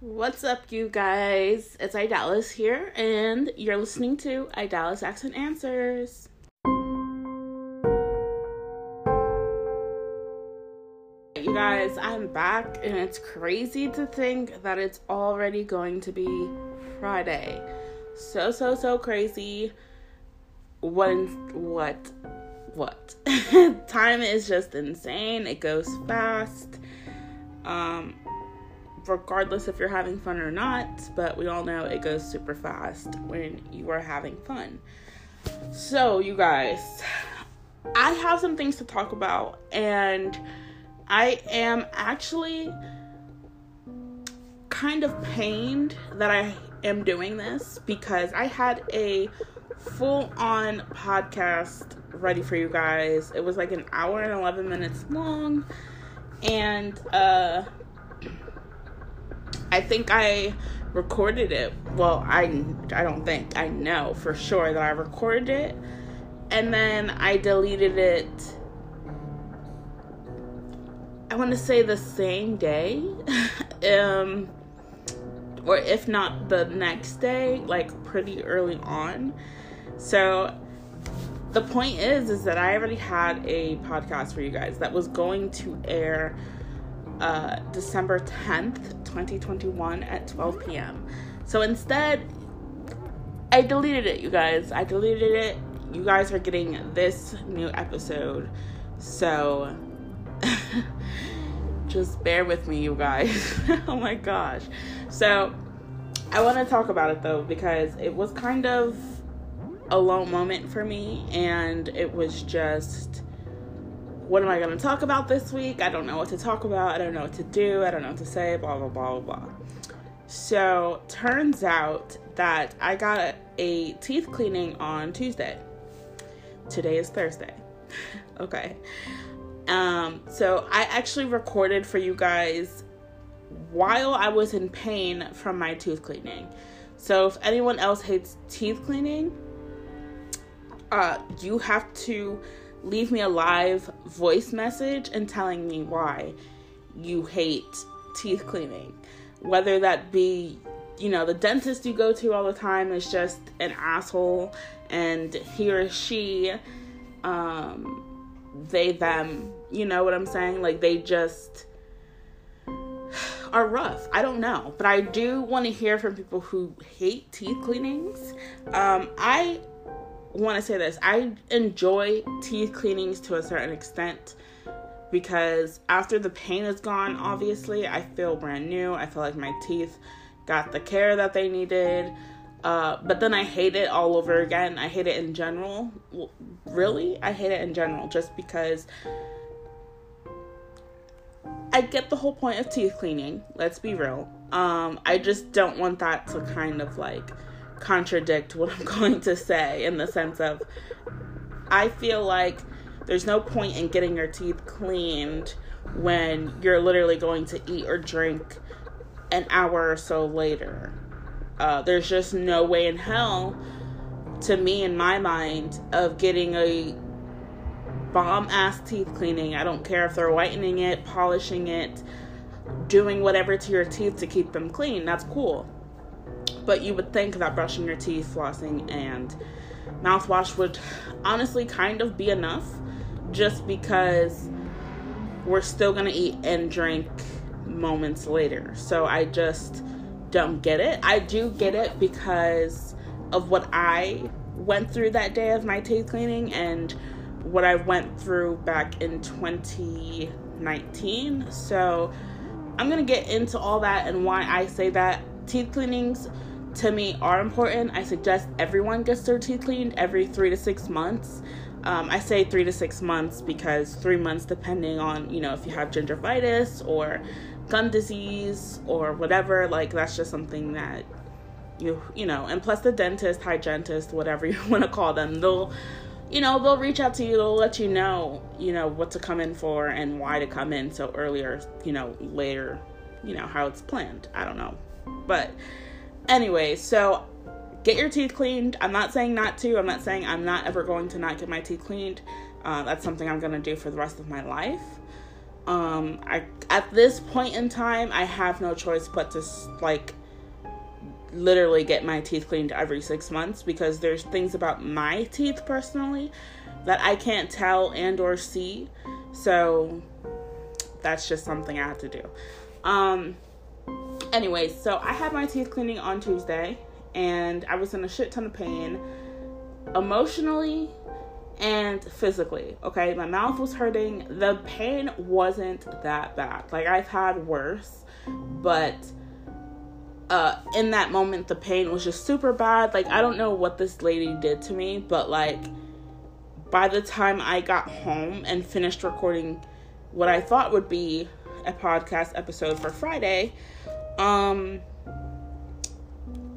What's up, you guys? It's Idalis here, and you're listening to Idalis Asks and Answers. You guys, I'm back, and it's crazy to think that it's already going to be Friday. So, so, so crazy. When, what, what? Time is just insane. It goes fast. Um, regardless if you're having fun or not, but we all know it goes super fast when you are having fun. So, you guys, I have some things to talk about, and I am actually kind of pained that I am doing this because I had a full on podcast ready for you guys. It was like an hour and 11 minutes long, and uh, I think I recorded it. Well, I I don't think I know for sure that I recorded it, and then I deleted it. I want to say the same day, um, or if not the next day, like pretty early on. So the point is, is that I already had a podcast for you guys that was going to air uh, December 10th, 2021 at 12 p.m. So instead, I deleted it, you guys. I deleted it. You guys are getting this new episode. So just bear with me, you guys. oh my gosh. So I want to talk about it though because it was kind of a low moment for me and it was just what am I going to talk about this week? I don't know what to talk about. I don't know what to do. I don't know what to say, blah, blah, blah, blah, blah. So, turns out that I got a, a teeth cleaning on Tuesday. Today is Thursday. okay. Um, so, I actually recorded for you guys while I was in pain from my tooth cleaning. So, if anyone else hates teeth cleaning, uh, you have to leave me a live voice message and telling me why you hate teeth cleaning. Whether that be, you know, the dentist you go to all the time is just an asshole and he or she, um, they, them, you know what I'm saying? Like they just are rough. I don't know. But I do want to hear from people who hate teeth cleanings. Um, I want to say this I enjoy teeth cleanings to a certain extent because after the pain is gone, obviously, I feel brand new. I feel like my teeth got the care that they needed. Uh, but then I hate it all over again. I hate it in general. Really? I hate it in general just because I get the whole point of teeth cleaning. Let's be real. Um, I just don't want that to kind of like contradict what I'm going to say in the sense of I feel like there's no point in getting your teeth cleaned when you're literally going to eat or drink an hour or so later. Uh, there's just no way in hell, to me, in my mind, of getting a bomb ass teeth cleaning. I don't care if they're whitening it, polishing it, doing whatever to your teeth to keep them clean. That's cool. But you would think that brushing your teeth, flossing, and mouthwash would honestly kind of be enough just because we're still gonna eat and drink moments later. So I just don't get it. I do get it because of what I went through that day of my teeth cleaning and what I went through back in 2019. So I'm gonna get into all that and why I say that teeth cleanings to me are important. I suggest everyone gets their teeth cleaned every three to six months. Um, I say three to six months because three months, depending on you know if you have gingivitis or gum disease or whatever, like that's just something that you you know. And plus, the dentist, hygienist, whatever you want to call them, they'll you know they'll reach out to you. They'll let you know you know what to come in for and why to come in so earlier you know later you know how it's planned. I don't know, but Anyway, so get your teeth cleaned. I'm not saying not to. I'm not saying I'm not ever going to not get my teeth cleaned. Uh, that's something I'm going to do for the rest of my life. Um, I at this point in time, I have no choice but to like literally get my teeth cleaned every six months because there's things about my teeth personally that I can't tell and or see. So that's just something I have to do. Um anyways, so I had my teeth cleaning on Tuesday and I was in a shit ton of pain emotionally and physically. Okay, my mouth was hurting. The pain wasn't that bad. Like I've had worse, but uh in that moment the pain was just super bad. Like I don't know what this lady did to me, but like by the time I got home and finished recording what I thought would be a podcast episode for Friday, um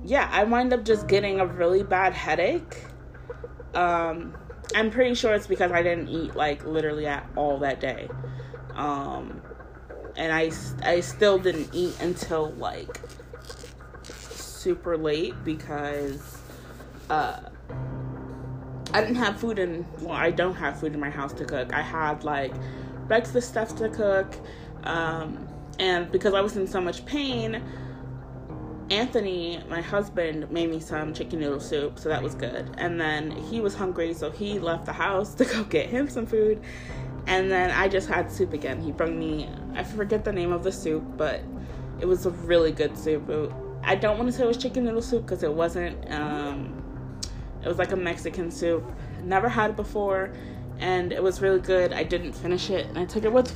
yeah, I wind up just getting a really bad headache. Um I'm pretty sure it's because I didn't eat like literally at all that day. Um and I I still didn't eat until like super late because uh I didn't have food in well I don't have food in my house to cook. I had like breakfast stuff to cook um and because I was in so much pain Anthony, my husband, made me some chicken noodle soup, so that was good. And then he was hungry, so he left the house to go get him some food. And then I just had soup again. He brought me, I forget the name of the soup, but it was a really good soup. It, I don't want to say it was chicken noodle soup because it wasn't. Um, it was like a Mexican soup. Never had it before, and it was really good. I didn't finish it, and I took it with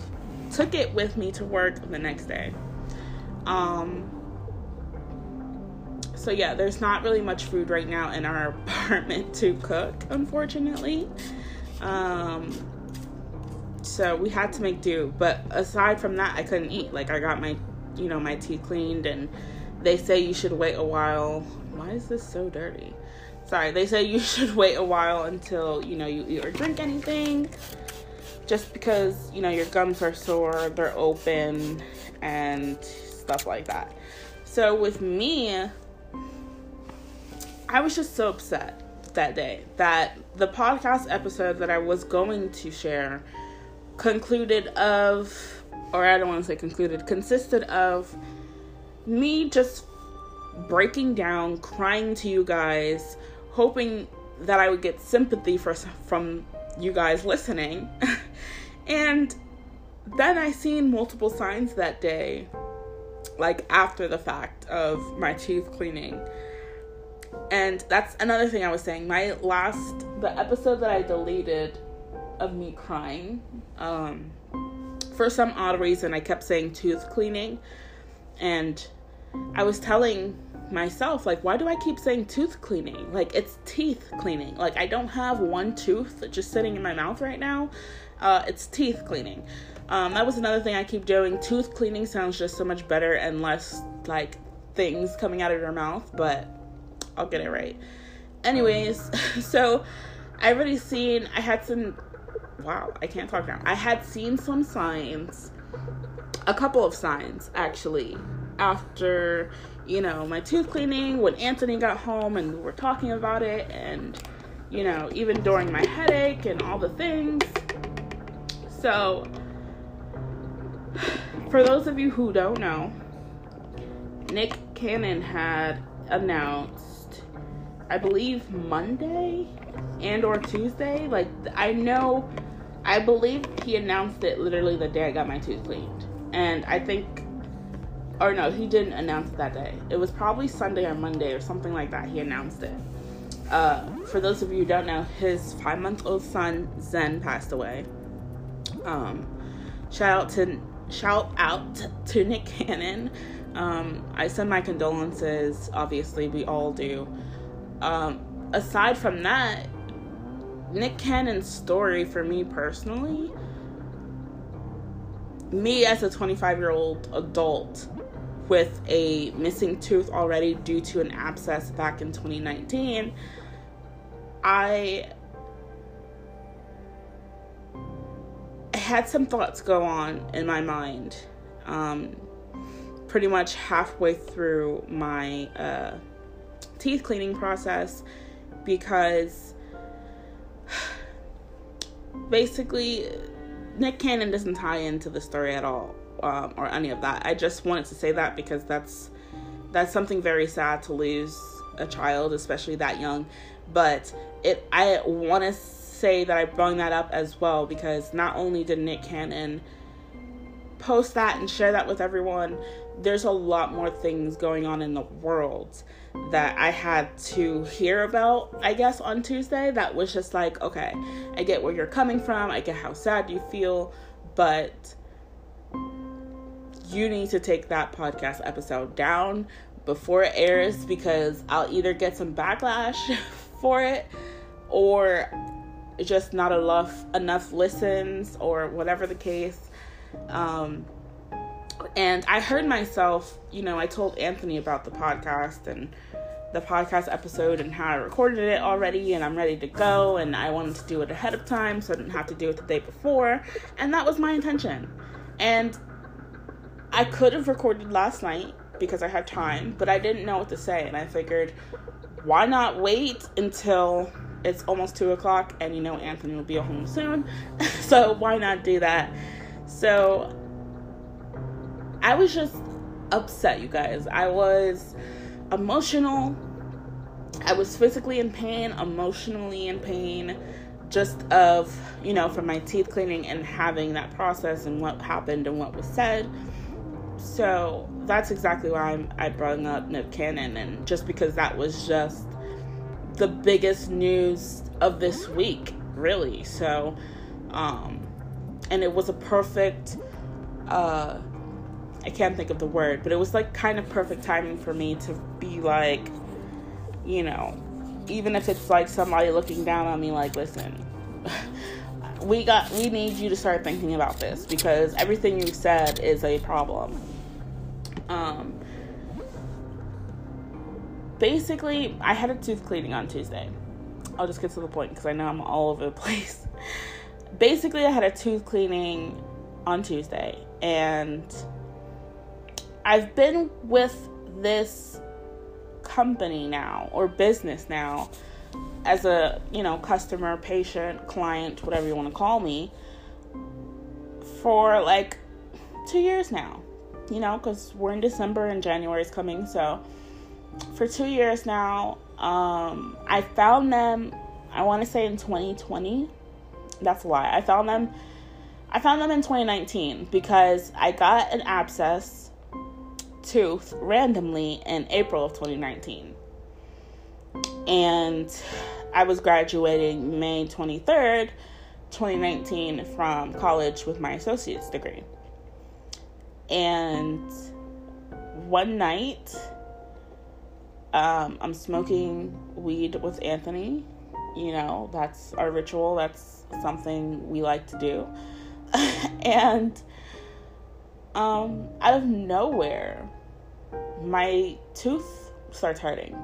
took it with me to work the next day. Um, so yeah, there's not really much food right now in our apartment to cook, unfortunately. Um, so we had to make do. But aside from that, I couldn't eat. Like I got my, you know, my teeth cleaned, and they say you should wait a while. Why is this so dirty? Sorry, they say you should wait a while until you know you eat or drink anything, just because you know your gums are sore, they're open, and stuff like that. So with me, I was just so upset that day that the podcast episode that I was going to share concluded of, or I don't want to say concluded, consisted of me just breaking down, crying to you guys, hoping that I would get sympathy for, from you guys listening. and then I seen multiple signs that day, like after the fact of my teeth cleaning and that's another thing I was saying. My last, the episode that I deleted of me crying, um, for some odd reason, I kept saying tooth cleaning. And I was telling myself, like, why do I keep saying tooth cleaning? Like, it's teeth cleaning. Like, I don't have one tooth just sitting in my mouth right now. Uh, it's teeth cleaning. Um, that was another thing I keep doing. Tooth cleaning sounds just so much better and less like things coming out of your mouth, but I'll get it right. Anyways, so I already seen I had some wow, I can't talk now. I had seen some signs, a couple of signs actually, after, you know, my tooth cleaning when Anthony got home and we were talking about it and you know, even during my headache and all the things. So, for those of you who don't know, Nick Cannon had announced I believe Monday and or Tuesday. Like I know I believe he announced it literally the day I got my tooth cleaned. And I think or no, he didn't announce it that day. It was probably Sunday or Monday or something like that. He announced it. Uh, for those of you who don't know, his five month old son Zen passed away. Um, shout out to shout out to Nick Cannon. Um, I send my condolences. Obviously, we all do. Um, aside from that, Nick Cannon's story for me personally, me as a 25 year old adult with a missing tooth already due to an abscess back in 2019, I had some thoughts go on in my mind. Um, pretty much halfway through my uh, teeth cleaning process because basically Nick Cannon doesn't tie into the story at all, um, or any of that. I just wanted to say that because that's that's something very sad to lose a child, especially that young. But it, I want to say that I brought that up as well because not only did Nick Cannon post that and share that with everyone, there's a lot more things going on in the world that I had to hear about, I guess, on Tuesday. That was just like, okay, I get where you're coming from, I get how sad you feel, but you need to take that podcast episode down before it airs because I'll either get some backlash for it or just not enough enough listens or whatever the case. Um, and I heard myself, you know, I told Anthony about the podcast and the podcast episode and how I recorded it already and I'm ready to go and I wanted to do it ahead of time so I didn't have to do it the day before. And that was my intention. And I could have recorded last night because I had time, but I didn't know what to say and I figured why not wait until it's almost two o'clock and you know Anthony will be home soon. so why not do that? So I was just upset, you guys. I was emotional. I was physically in pain, emotionally in pain, just of, you know, from my teeth cleaning and having that process and what happened and what was said. So that's exactly why I'm, I brought up Nick Cannon, and just because that was just the biggest news of this week, really. So, um, and it was a perfect, uh, I can't think of the word, but it was like kind of perfect timing for me to be like, you know, even if it's like somebody looking down on me, like, listen, we got, we need you to start thinking about this because everything you said is a problem. Um, basically, I had a tooth cleaning on Tuesday. I'll just get to the point because I know I'm all over the place. basically, I had a tooth cleaning on Tuesday and I've been with this company now or business now as a, you know, customer, patient, client, whatever you want to call me for like 2 years now. You know, cuz we're in December and January is coming, so for 2 years now, um I found them I want to say in 2020. That's why. I found them I found them in 2019 because I got an abscess tooth randomly in April of 2019. And I was graduating May 23rd, 2019 from college with my associate's degree. And one night, um, I'm smoking weed with Anthony. You know, that's our ritual, that's something we like to do. and um, out of nowhere, my tooth starts hurting.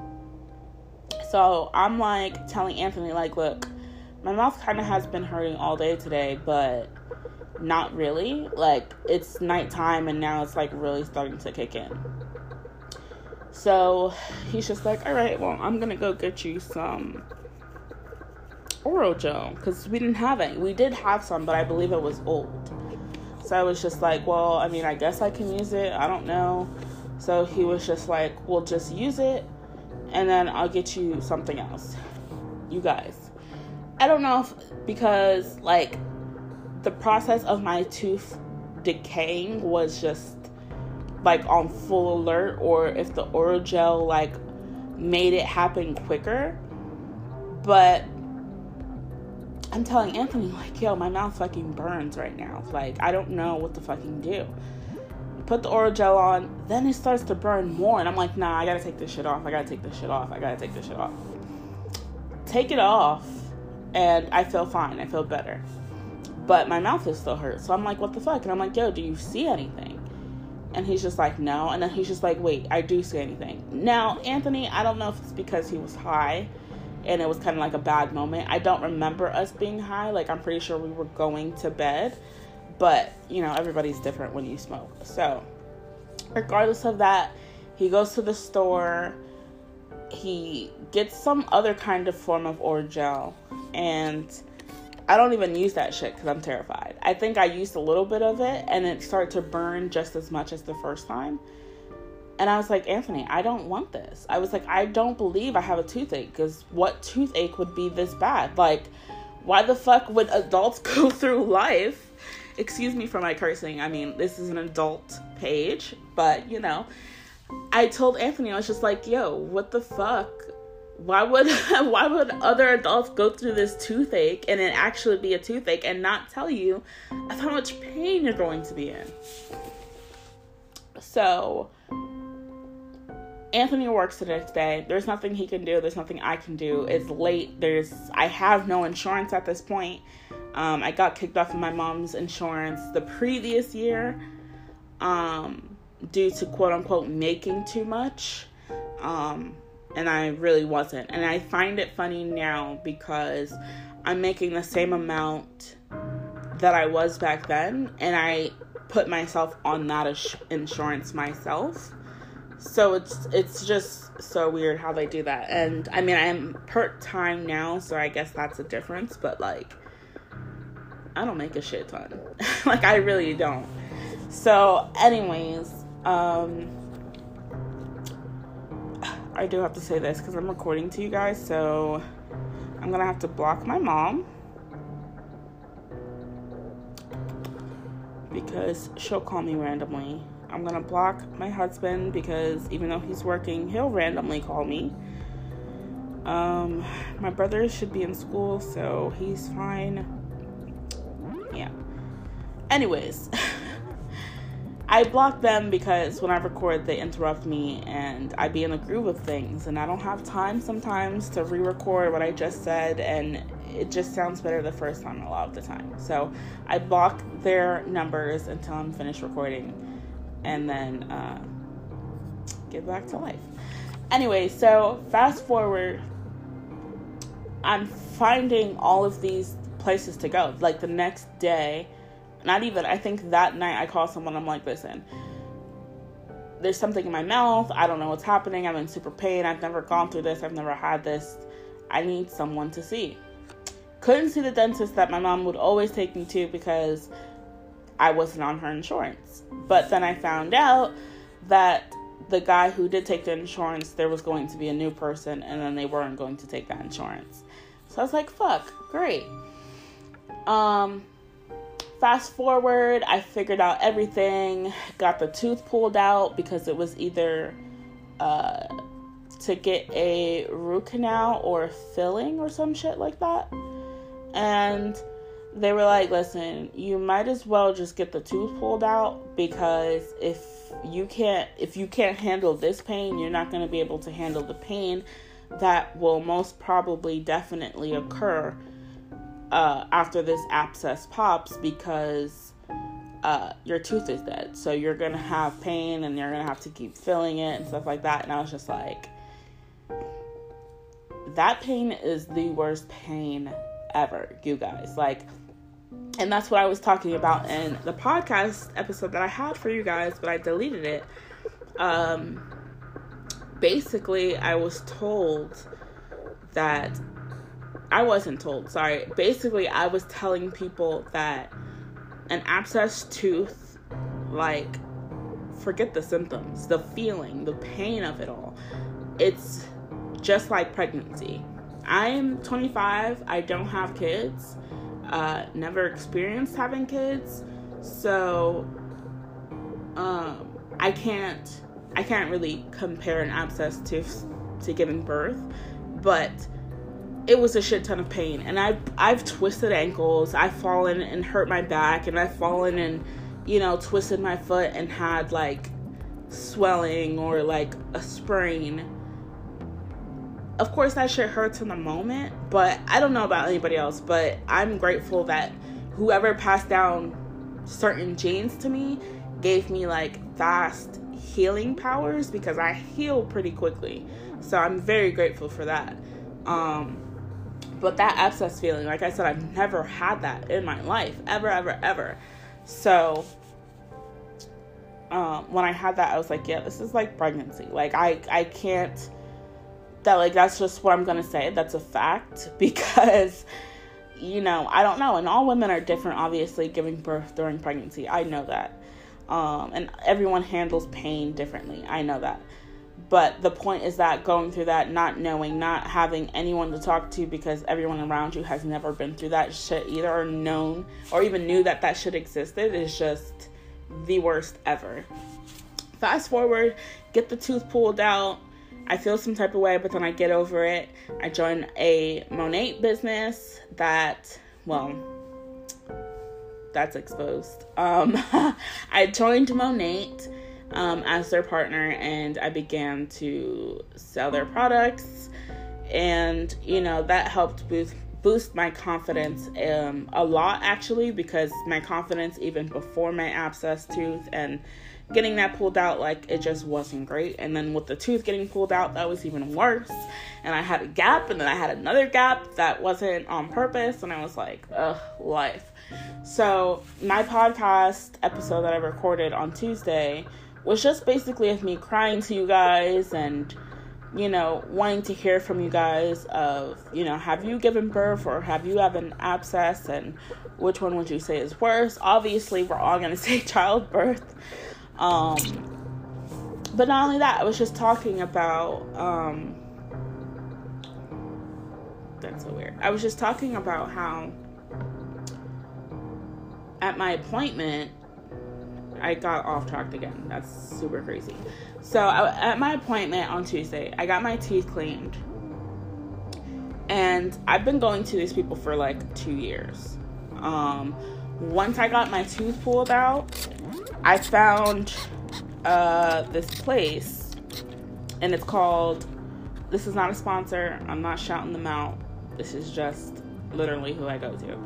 So I'm like telling Anthony, like, look, my mouth kind of has been hurting all day today, but not really. Like, it's nighttime and now it's like really starting to kick in. So he's just like, all right, well, I'm gonna go get you some oral gel because we didn't have any. We did have some, but I believe it was old. So I was just like, well, I mean, I guess I can use it. I don't know. So he was just like, we'll just use it and then I'll get you something else. You guys. I don't know if because like the process of my tooth decaying was just like on full alert or if the oral gel like made it happen quicker. But I'm telling Anthony, like, yo, my mouth fucking burns right now. Like, I don't know what to fucking do. Put the oral gel on, then it starts to burn more. And I'm like, nah, I gotta take this shit off. I gotta take this shit off. I gotta take this shit off. Take it off, and I feel fine. I feel better. But my mouth is still hurt. So I'm like, what the fuck? And I'm like, yo, do you see anything? And he's just like, no. And then he's just like, wait, I do see anything. Now, Anthony, I don't know if it's because he was high and it was kind of like a bad moment. I don't remember us being high. Like, I'm pretty sure we were going to bed. But, you know, everybody's different when you smoke. So, regardless of that, he goes to the store. He gets some other kind of form of oral gel. And I don't even use that shit because I'm terrified. I think I used a little bit of it and it started to burn just as much as the first time. And I was like, Anthony, I don't want this. I was like, I don't believe I have a toothache because what toothache would be this bad? Like, why the fuck would adults go through life? Excuse me for my cursing. I mean, this is an adult page, but you know, I told Anthony, I was just like, yo, what the fuck? Why would why would other adults go through this toothache and it actually be a toothache and not tell you of how much pain you're going to be in? So Anthony works the next day. There's nothing he can do. There's nothing I can do. It's late. There's I have no insurance at this point. Um, I got kicked off of my mom's insurance the previous year um, due to quote unquote making too much. Um, and I really wasn't. And I find it funny now because I'm making the same amount that I was back then, and I put myself on that insurance myself. So it's it's just so weird how they do that. And I mean, I'm part time now, so I guess that's a difference. But like, I don't make a shit ton. like I really don't. So, anyways, um I do have to say this because I'm recording to you guys, so I'm gonna have to block my mom because she'll call me randomly. I'm gonna block my husband because even though he's working, he'll randomly call me. Um, my brother should be in school, so he's fine. Yeah. Anyways. I block them because when I record, they interrupt me and I be in a groove of things, and I don't have time sometimes to re record what I just said, and it just sounds better the first time a lot of the time. So I block their numbers until I'm finished recording and then uh, get back to life. Anyway, so fast forward, I'm finding all of these places to go. Like the next day, not even, I think that night I called someone, I'm like, listen, there's something in my mouth. I don't know what's happening. I'm in super pain. I've never gone through this. I've never had this. I need someone to see. Couldn't see the dentist that my mom would always take me to because I wasn't on her insurance. But then I found out that the guy who did take the insurance, there was going to be a new person, and then they weren't going to take that insurance. So I was like, fuck, great. Um, fast forward, I figured out everything, got the tooth pulled out because it was either uh, to get a root canal or filling or some shit like that. And they were like, listen, you might as well just get the tooth pulled out because if you can't if you can't handle this pain, you're not going to be able to handle the pain that will most probably definitely occur uh, after this abscess pops because uh, your tooth is dead. So you're gonna have pain and you're gonna have to keep filling it and stuff like that. And I was just like, that pain is the worst pain ever, you guys. Like, and that's what I was talking about in the podcast episode that I had for you guys, but I deleted it. Um, basically, I was told that I wasn't told, sorry. Basically, I was telling people that an abscess tooth, like, forget the symptoms, the feeling, the pain of it all. It's just like pregnancy. I'm 25, I don't have kids, uh, never experienced having kids, so um, I can't I can't really compare an abscess tooth to giving birth, but it was a shit ton of pain and I've I've twisted ankles, I've fallen and hurt my back and I've fallen and you know twisted my foot and had like swelling or like a sprain. Of course that shit hurts in the moment, but I don't know about anybody else, but I'm grateful that whoever passed down certain genes to me gave me like fast healing powers because I heal pretty quickly. So I'm very grateful for that. Um but that abscess feeling, like I said, I've never had that in my life, ever, ever, ever. So um, when I had that, I was like, yeah, this is like pregnancy. Like I, I can't. That like that's just what I'm gonna say. That's a fact because you know, I don't know. And all women are different, obviously, giving birth during pregnancy. I know that. Um, and everyone handles pain differently. I know that. But the point is that going through that, not knowing, not having anyone to talk to because everyone around you has never been through that shit either, or known, or even knew that that shit existed, is just the worst ever. Fast forward, get the tooth pulled out. I feel some type of way, but then I get over it. I join a Monat business that, well, that's exposed. Um, I joined Monat um, as their partner and I began to sell their products. And, you know, that helped boost boost my confidence um, a lot actually because my confidence even before my abscess tooth and getting that pulled out like it just wasn't great. And then with the tooth getting pulled out that was even worse. And i had a gap and then i had another gap that wasn't on purpose and i was like ugh life. So my podcast episode that i recorded on tuesday was just basically of me crying to you guys and you know wanting to hear from you guys of you know have you given birth or have you have an abscess and which one would you say is worse? Obviously we're all going to say childbirth. Um but not only that i was just talking about um that's so weird. I was just talking about how at my appointment I got off track again. That's super crazy. So I, at my appointment on Tuesday, I got my teeth cleaned, and I've been going to these people for like two years. Um, once I got my tooth pulled out, I found uh, this place, and it's called. This is not a sponsor. I'm not shouting them out. This is just literally who I go to.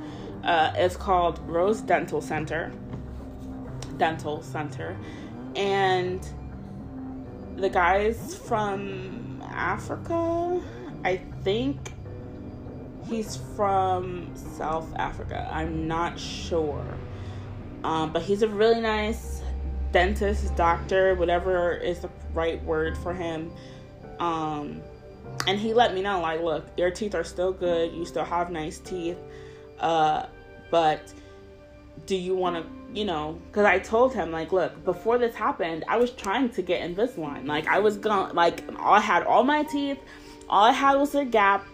Uh, it's called Rose Dental Center dental center and the guy's from Africa. I think he's from South Africa. I'm not sure. Um, but he's a really nice dentist, doctor, whatever is the right word for him. Um, and he let me know, like, look, your teeth are still good. You still have nice teeth. Uh, but do you want to you know, because I told him, like, look, before this happened, I was trying to get Invisalign. Like, I was gonna, like, I had all my teeth, all I had was a gap.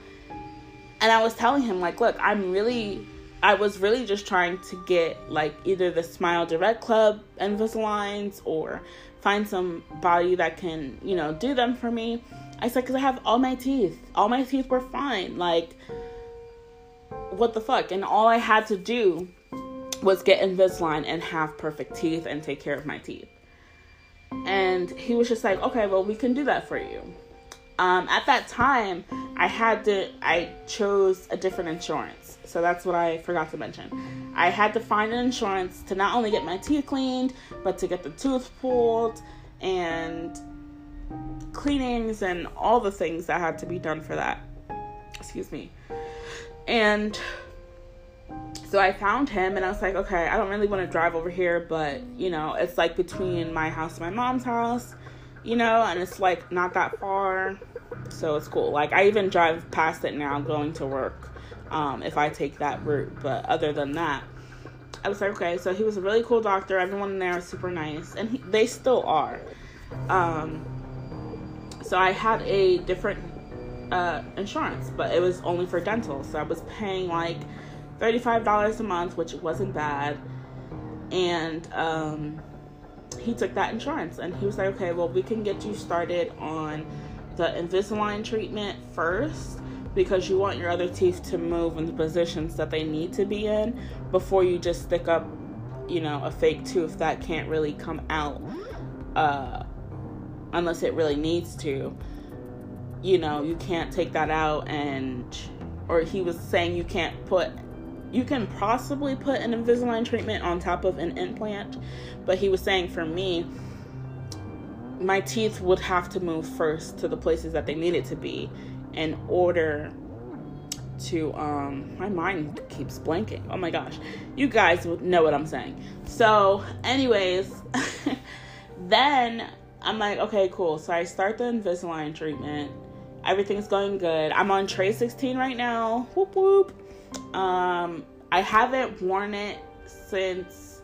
And I was telling him, like, look, I'm really, I was really just trying to get, like, either the Smile Direct Club Invisaligns or find somebody that can, you know, do them for me. I said, because I have all my teeth. All my teeth were fine. Like, what the fuck? And all I had to do was get Invisalign and have perfect teeth and take care of my teeth. And he was just like, okay, well, we can do that for you. Um, at that time, I had to, I chose a different insurance. So that's what I forgot to mention. I had to find an insurance to not only get my teeth cleaned, but to get the tooth pulled and cleanings and all the things that had to be done for that. Excuse me. And so I found him and I was like, okay, I don't really want to drive over here, but you know, it's like between my house and my mom's house, you know, and it's like not that far. So it's cool. Like I even drive past it now going to work um, if I take that route. But other than that, I was like, okay, so he was a really cool doctor. Everyone in there was super nice, and he, they still are. Um, so I had a different uh, insurance, but it was only for dental. So I was paying like $35 a month, which wasn't bad. And um, he took that insurance and he was like, okay, well, we can get you started on the Invisalign treatment first because you want your other teeth to move in the positions that they need to be in before you just stick up, you know, a fake tooth that can't really come out uh, unless it really needs to. You know, you can't take that out and, or he was saying you can't put you can possibly put an Invisalign treatment on top of an implant, but he was saying for me, my teeth would have to move first to the places that they needed to be in order to um my mind keeps blanking. Oh my gosh. You guys would know what i'm saying. So anyways then i'm like okay cool. So i start the invisalign treatment. Everything's going good. I'm on tray 16 right now. Whoop whoop Um, I haven't worn it since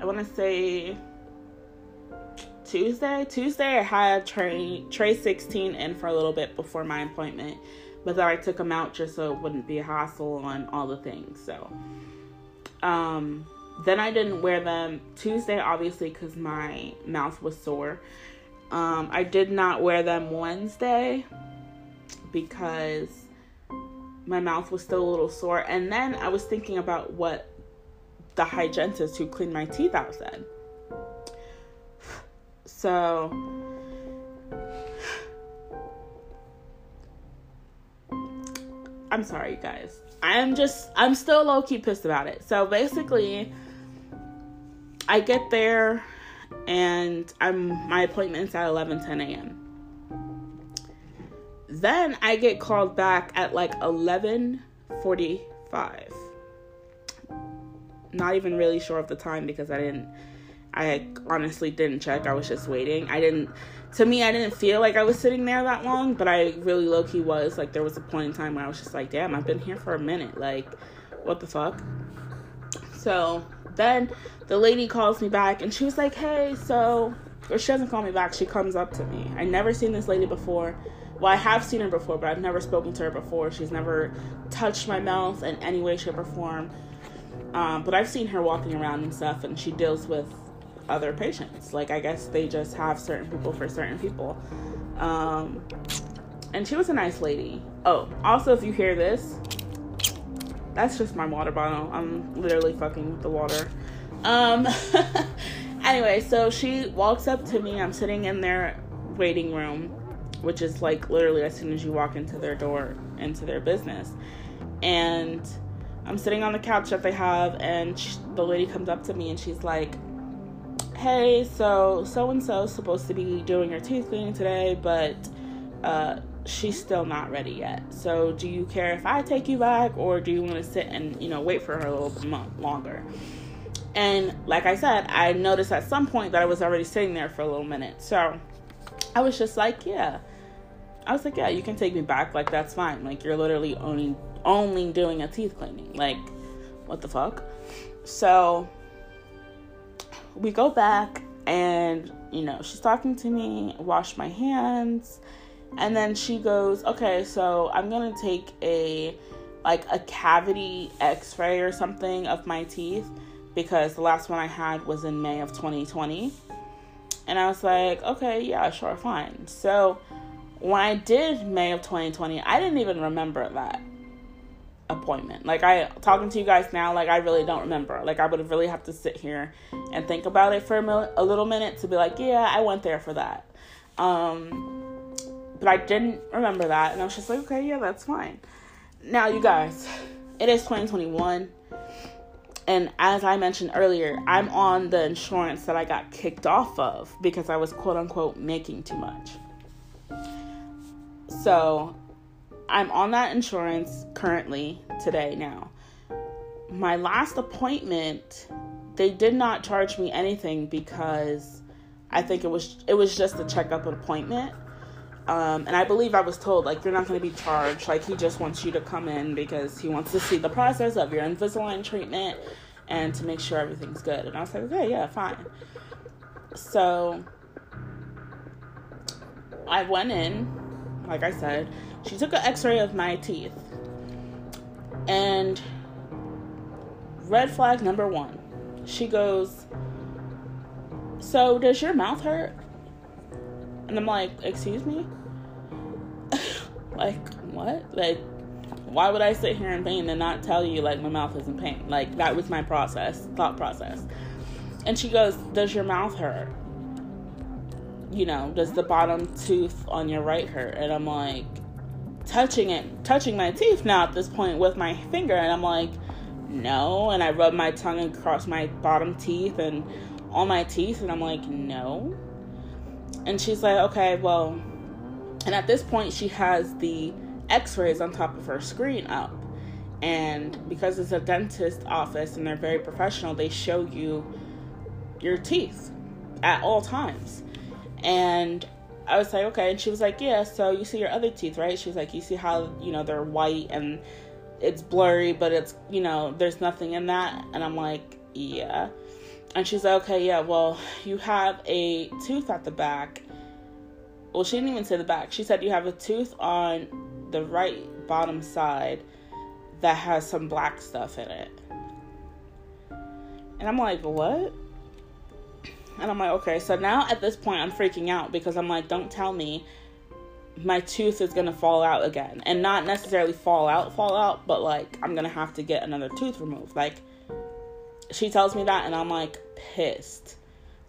I want to say Tuesday. Tuesday, I had tray tray 16 in for a little bit before my appointment, but then I took them out just so it wouldn't be a hassle on all the things. So, um, then I didn't wear them Tuesday, obviously, because my mouth was sore. Um, I did not wear them Wednesday because my mouth was still a little sore. And then I was thinking about what the hygienist who cleaned my teeth out said. So I'm sorry, guys. I'm just I'm still low key pissed about it. So basically, I get there and I'm my appointment's at 11 10 a.m. Then I get called back at like 11:45. Not even really sure of the time because I didn't I honestly didn't check. I was just waiting. I didn't to me I didn't feel like I was sitting there that long, but I really low key was. Like there was a point in time where I was just like, damn, I've been here for a minute. Like, what the fuck? So then the lady calls me back and she was like, Hey, so or she doesn't call me back, she comes up to me. I never seen this lady before. Well, I have seen her before, but I've never spoken to her before. She's never touched my mouth in any way, shape, or form. Um, but I've seen her walking around and stuff, and she deals with other patients. Like, I guess they just have certain people for certain people. Um, and she was a nice lady. Oh, also, if you hear this, that's just my water bottle. I'm literally fucking with the water. Um, anyway, so she walks up to me. I'm sitting in their waiting room, which is like literally as soon as you walk into their door, into their business. And I'm sitting on the couch that they have, and she, the lady comes up to me and she's like, Hey, so so and so is supposed to be doing her teeth cleaning today, but uh, she's still not ready yet. So, do you care if I take you back, or do you want to sit and you know wait for her a little bit longer? And like I said, I noticed at some point that I was already sitting there for a little minute. So I was just like, yeah. I was like, yeah, you can take me back. Like that's fine. Like you're literally only only doing a teeth cleaning. Like what the fuck? So we go back and you know, she's talking to me, wash my hands, and then she goes, "Okay, so I'm to take a like a cavity x-ray or something of my teeth because the last one I had was in May of 2020." And I was like, "Okay, yeah, sure, fine." So, when I did May of 2020, I didn't even remember that appointment. Like I talking to you guys now, like I really don't remember. Like I would really have to sit here and think about it for a, mil- a little minute to be like, yeah, I went there for that. Um, but I didn't remember that, and I was just like, okay, yeah, that's fine. Now, you guys, it is 2021. And as I mentioned earlier, I'm on the insurance that I got kicked off of because I was quote unquote making too much. So I'm on that insurance currently today now. My last appointment, they did not charge me anything because I think it was it was just a checkup appointment. Um, and I believe I was told like you're not going to be charged. Like he just wants you to come in because he wants to see the process of your Invisalign treatment and to make sure everything's good. And I was like, okay, yeah, fine. So I went in, like I said, she took an x ray of my teeth. And red flag number one, she goes, So, does your mouth hurt? And I'm like, Excuse me? like, what? Like, why would I sit here in pain and not tell you, like, my mouth is in pain? Like, that was my process, thought process. And she goes, Does your mouth hurt? You know, does the bottom tooth on your right hurt? And I'm like, touching it, touching my teeth now at this point with my finger, and I'm like, no. And I rub my tongue across my bottom teeth and all my teeth, and I'm like, no. And she's like, okay, well. And at this point, she has the x rays on top of her screen up. And because it's a dentist office and they're very professional, they show you your teeth at all times. And I was like, okay. And she was like, yeah, so you see your other teeth, right? She was like, you see how, you know, they're white and it's blurry, but it's, you know, there's nothing in that. And I'm like, yeah. And she's like, okay, yeah, well, you have a tooth at the back. Well, she didn't even say the back. She said you have a tooth on the right bottom side that has some black stuff in it. And I'm like, what? And I'm like, okay. So now at this point, I'm freaking out because I'm like, don't tell me my tooth is gonna fall out again. And not necessarily fall out, fall out, but like I'm gonna have to get another tooth removed. Like, she tells me that, and I'm like pissed.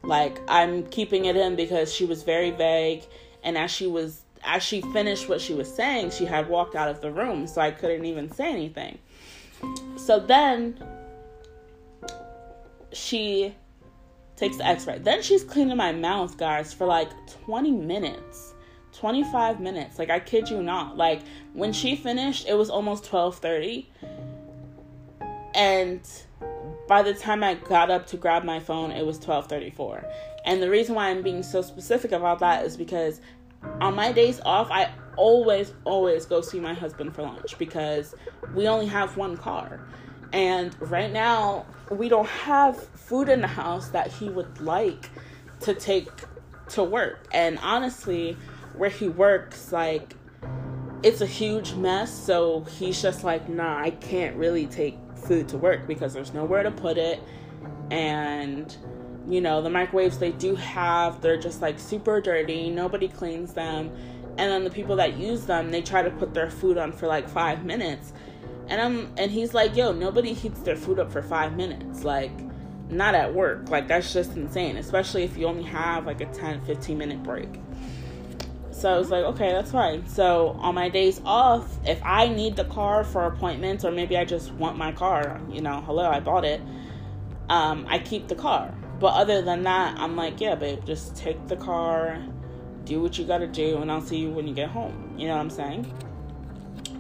Like, I'm keeping it in because she was very vague. And as she was as she finished what she was saying, she had walked out of the room, so I couldn't even say anything. So then she takes the x ray. Then she's cleaning my mouth, guys, for like 20 minutes. 25 minutes. Like I kid you not. Like when she finished, it was almost 12:30. And by the time I got up to grab my phone, it was 12:34. And the reason why I'm being so specific about that is because on my days off, I always always go see my husband for lunch because we only have one car. And right now, we don't have food in the house that he would like to take to work. And honestly, where he works, like, it's a huge mess. So he's just like, nah, I can't really take food to work because there's nowhere to put it. And, you know, the microwaves they do have, they're just like super dirty. Nobody cleans them. And then the people that use them, they try to put their food on for like five minutes and I'm and he's like, yo, nobody heats their food up for five minutes. Like, not at work. Like that's just insane. Especially if you only have like a 10, 15 minute break. So I was like, okay, that's fine. So on my days off, if I need the car for appointments or maybe I just want my car, you know, hello, I bought it. Um, I keep the car. But other than that, I'm like, yeah, babe, just take the car, do what you gotta do, and I'll see you when you get home. You know what I'm saying?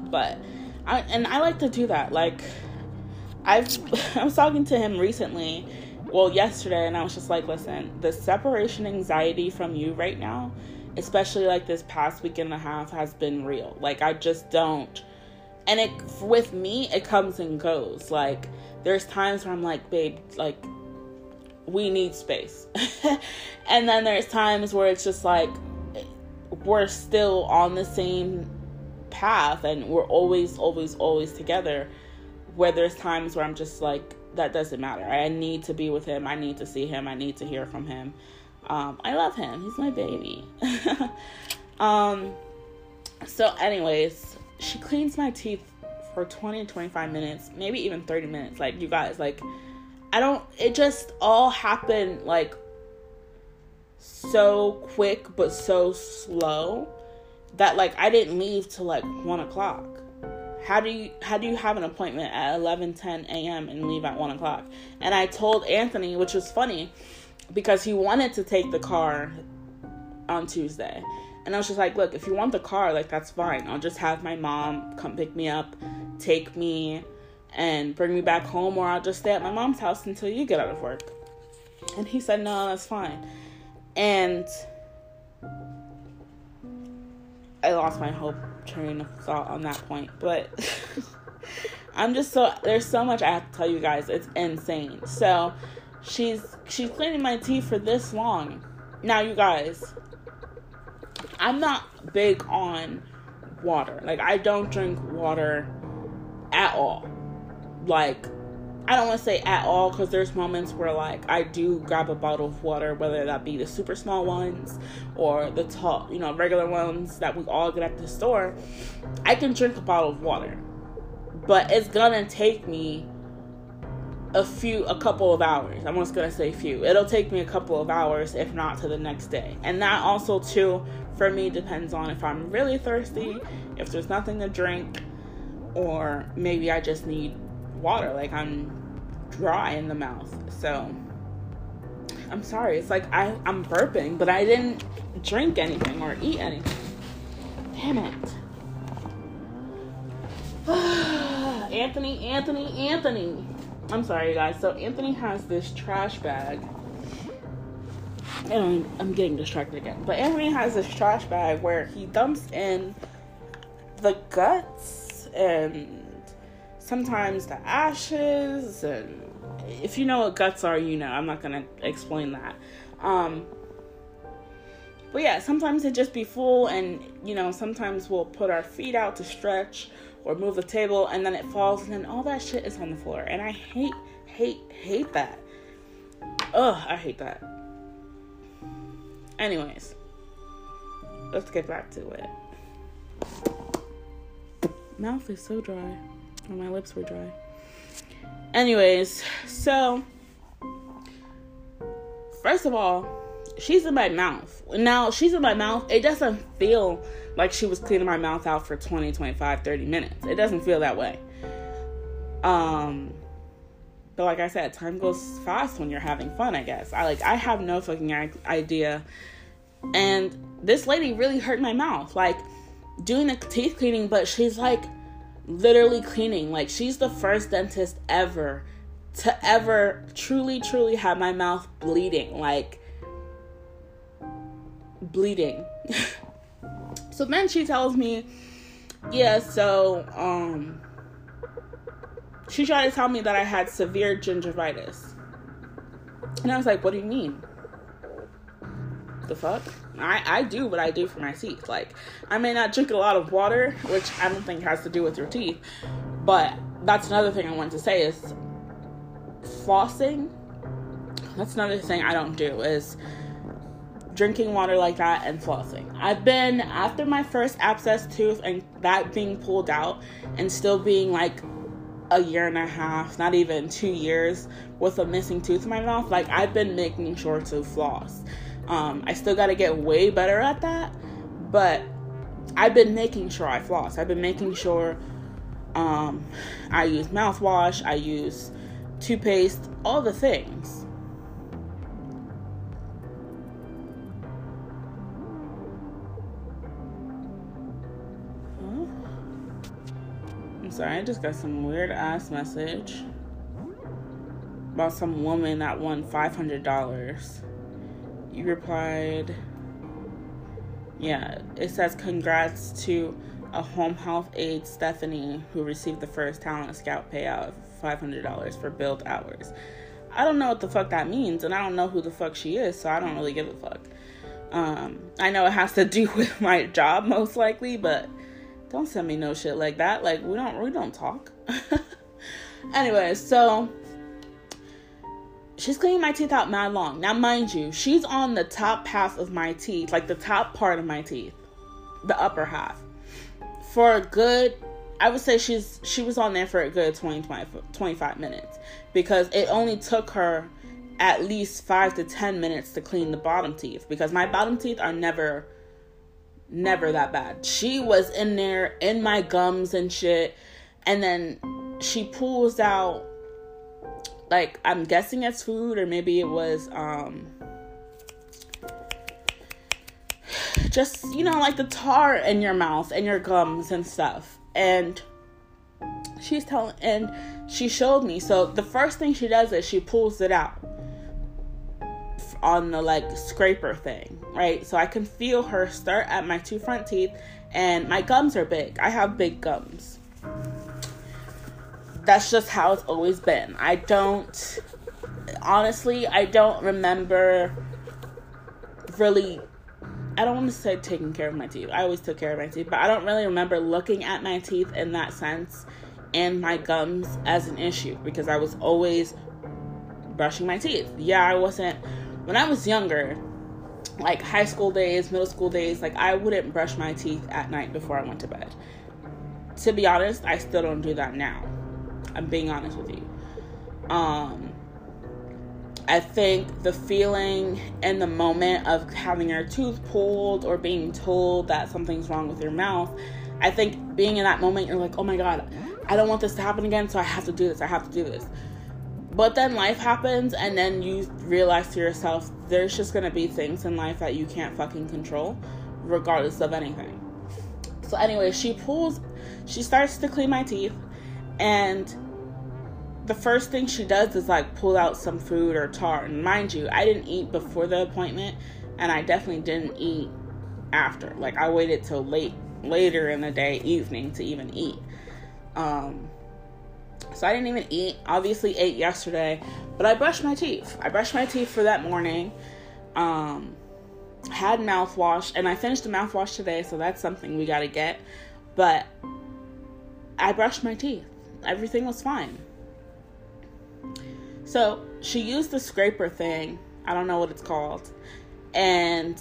But I, and I like to do that. Like, I've I was talking to him recently, well, yesterday, and I was just like, listen, the separation anxiety from you right now, especially like this past week and a half, has been real. Like, I just don't. And it with me, it comes and goes. Like, there's times where I'm like, babe, like, we need space. and then there's times where it's just like, we're still on the same path and we're always always always together where there's times where i'm just like that doesn't matter. I need to be with him. I need to see him. I need to hear from him. Um, i love him. He's my baby. Um, so anyways she cleans my teeth for 20 25 minutes maybe even 30 minutes. Like you guys like i don't it just all happened like so quick but so slow that like I didn't leave till like one o'clock. How do you how do you have an appointment at 11 10 a.m. and leave at one o'clock? And I told Anthony, which was funny, because he wanted to take the car on Tuesday. And I was just like, look, if you want the car, like that's fine. I'll just have my mom come pick me up, take me, and bring me back home, or I'll just stay at my mom's house until you get out of work. And he said, no, that's fine. And I lost my whole train of thought on that point. But I'm just so there's so much I have to tell you guys. It's insane. So she's she's cleaning my teeth for this long. Now you guys, I'm not big on water. Like I don't drink water at all. Like I don't want to say at all because there's moments where like I do grab a bottle of water, whether that be the super small ones or the tall, you know, regular ones that we all get at the store. I can drink a bottle of water, but it's gonna take me a few, a couple of hours. I'm just gonna say few. It'll take me a couple of hours, if not to the next day. And that also too, for me, depends on if I'm really thirsty, if there's nothing to drink, or maybe I just need water. Like I'm dry in the mouth. So I'm sorry. It's like I, I'm burping, but I didn't drink anything or eat anything. Damn it. Anthony, Anthony, Anthony. I'm sorry, you guys. So Anthony has this trash bag. And I'm, I'm getting distracted again. But Anthony has this trash bag where he dumps in the guts and sometimes the ashes and if you know what guts are, you know. I'm not gonna explain that. Um, but yeah, sometimes it just be full, and you know, sometimes we'll put our feet out to stretch or move the table, and then it falls, and then all that shit is on the floor. And I hate, hate, hate that. Ugh, I hate that. Anyways, let's get back to it. Mouth is so dry. Oh, my lips were dry. Anyways, so first of all, she's in my mouth. Now, she's in my mouth. It doesn't feel like she was cleaning my mouth out for 20, 25, 30 minutes. It doesn't feel that way. Um but like I said, time goes fast when you're having fun, I guess. I like I have no fucking idea. And this lady really hurt my mouth. Like doing the teeth cleaning, but she's like literally cleaning. Like she's the first dentist ever to ever truly truly have my mouth bleeding. Like bleeding. so then she tells me, yeah, so um she tried to tell me that I had severe gingivitis. And I was like, what do you mean? The fuck? I, I do what I do for my teeth. Like, I may not drink a lot of water, which I don't think has to do with your teeth, but that's another thing I want to say is flossing. That's another thing I don't do is drinking water like that and flossing. I've been after my first abscess tooth and that being pulled out and still being like a year and a half, not even two years with a missing tooth in my mouth. Like I've been making sure to floss. Um, I still got to get way better at that, but I've been making sure I floss. I've been making sure um, I use mouthwash, I use toothpaste, all the things. I'm sorry, I just got some weird ass message about some woman that won $500. You replied, yeah, it says congrats to a home health aide, Stephanie, who received the first talent scout payout of $500 for build hours. I don't know what the fuck that means, and I don't know who the fuck she is, so I don't really give a fuck. Um, I know it has to do with my job, most likely, but don't send me no shit like that. Like we don't we don't talk. anyway, so she's cleaning my teeth out mad long. Now mind you, she's on the top half of my teeth, like the top part of my teeth. The upper half. For a good I would say she's she was on there for a good 20, 20 25 minutes because it only took her at least 5 to 10 minutes to clean the bottom teeth because my bottom teeth are never never that bad. She was in there in my gums and shit. And then she pulls out like I'm guessing it's food or maybe it was um just you know like the tar in your mouth and your gums and stuff. And she's telling and she showed me. So the first thing she does is she pulls it out on the like scraper thing, right? So I can feel her start at my two front teeth, and my gums are big. I have big gums. That's just how it's always been. I don't, honestly, I don't remember really. I don't want to say taking care of my teeth. I always took care of my teeth, but I don't really remember looking at my teeth in that sense and my gums as an issue because I was always brushing my teeth. Yeah, I wasn't when I was younger, like high school days, middle school days, like I wouldn't brush my teeth at night before I went to bed. To be honest, I still don't do that now. I'm being honest with you. Um I think the feeling and the moment of having your tooth pulled or being told that something's wrong with your mouth, I think being in that moment, you're like, oh my God, I don't want this to happen again, so I have to do this, I have to do this. But then life happens, and then you realize to yourself, there's just gonna be things in life that you can't fucking control, regardless of anything. So, anyway, she pulls, she starts to clean my teeth, and the first thing she does is like pull out some food or tar. And mind you, I didn't eat before the appointment, and I definitely didn't eat after. Like, I waited till late, later in the day, evening, to even eat. Um, So I didn't even eat. Obviously, ate yesterday, but I brushed my teeth. I brushed my teeth for that morning. Um, had mouthwash, and I finished the mouthwash today, so that's something we gotta get. But I brushed my teeth. Everything was fine. So she used the scraper thing. I don't know what it's called. And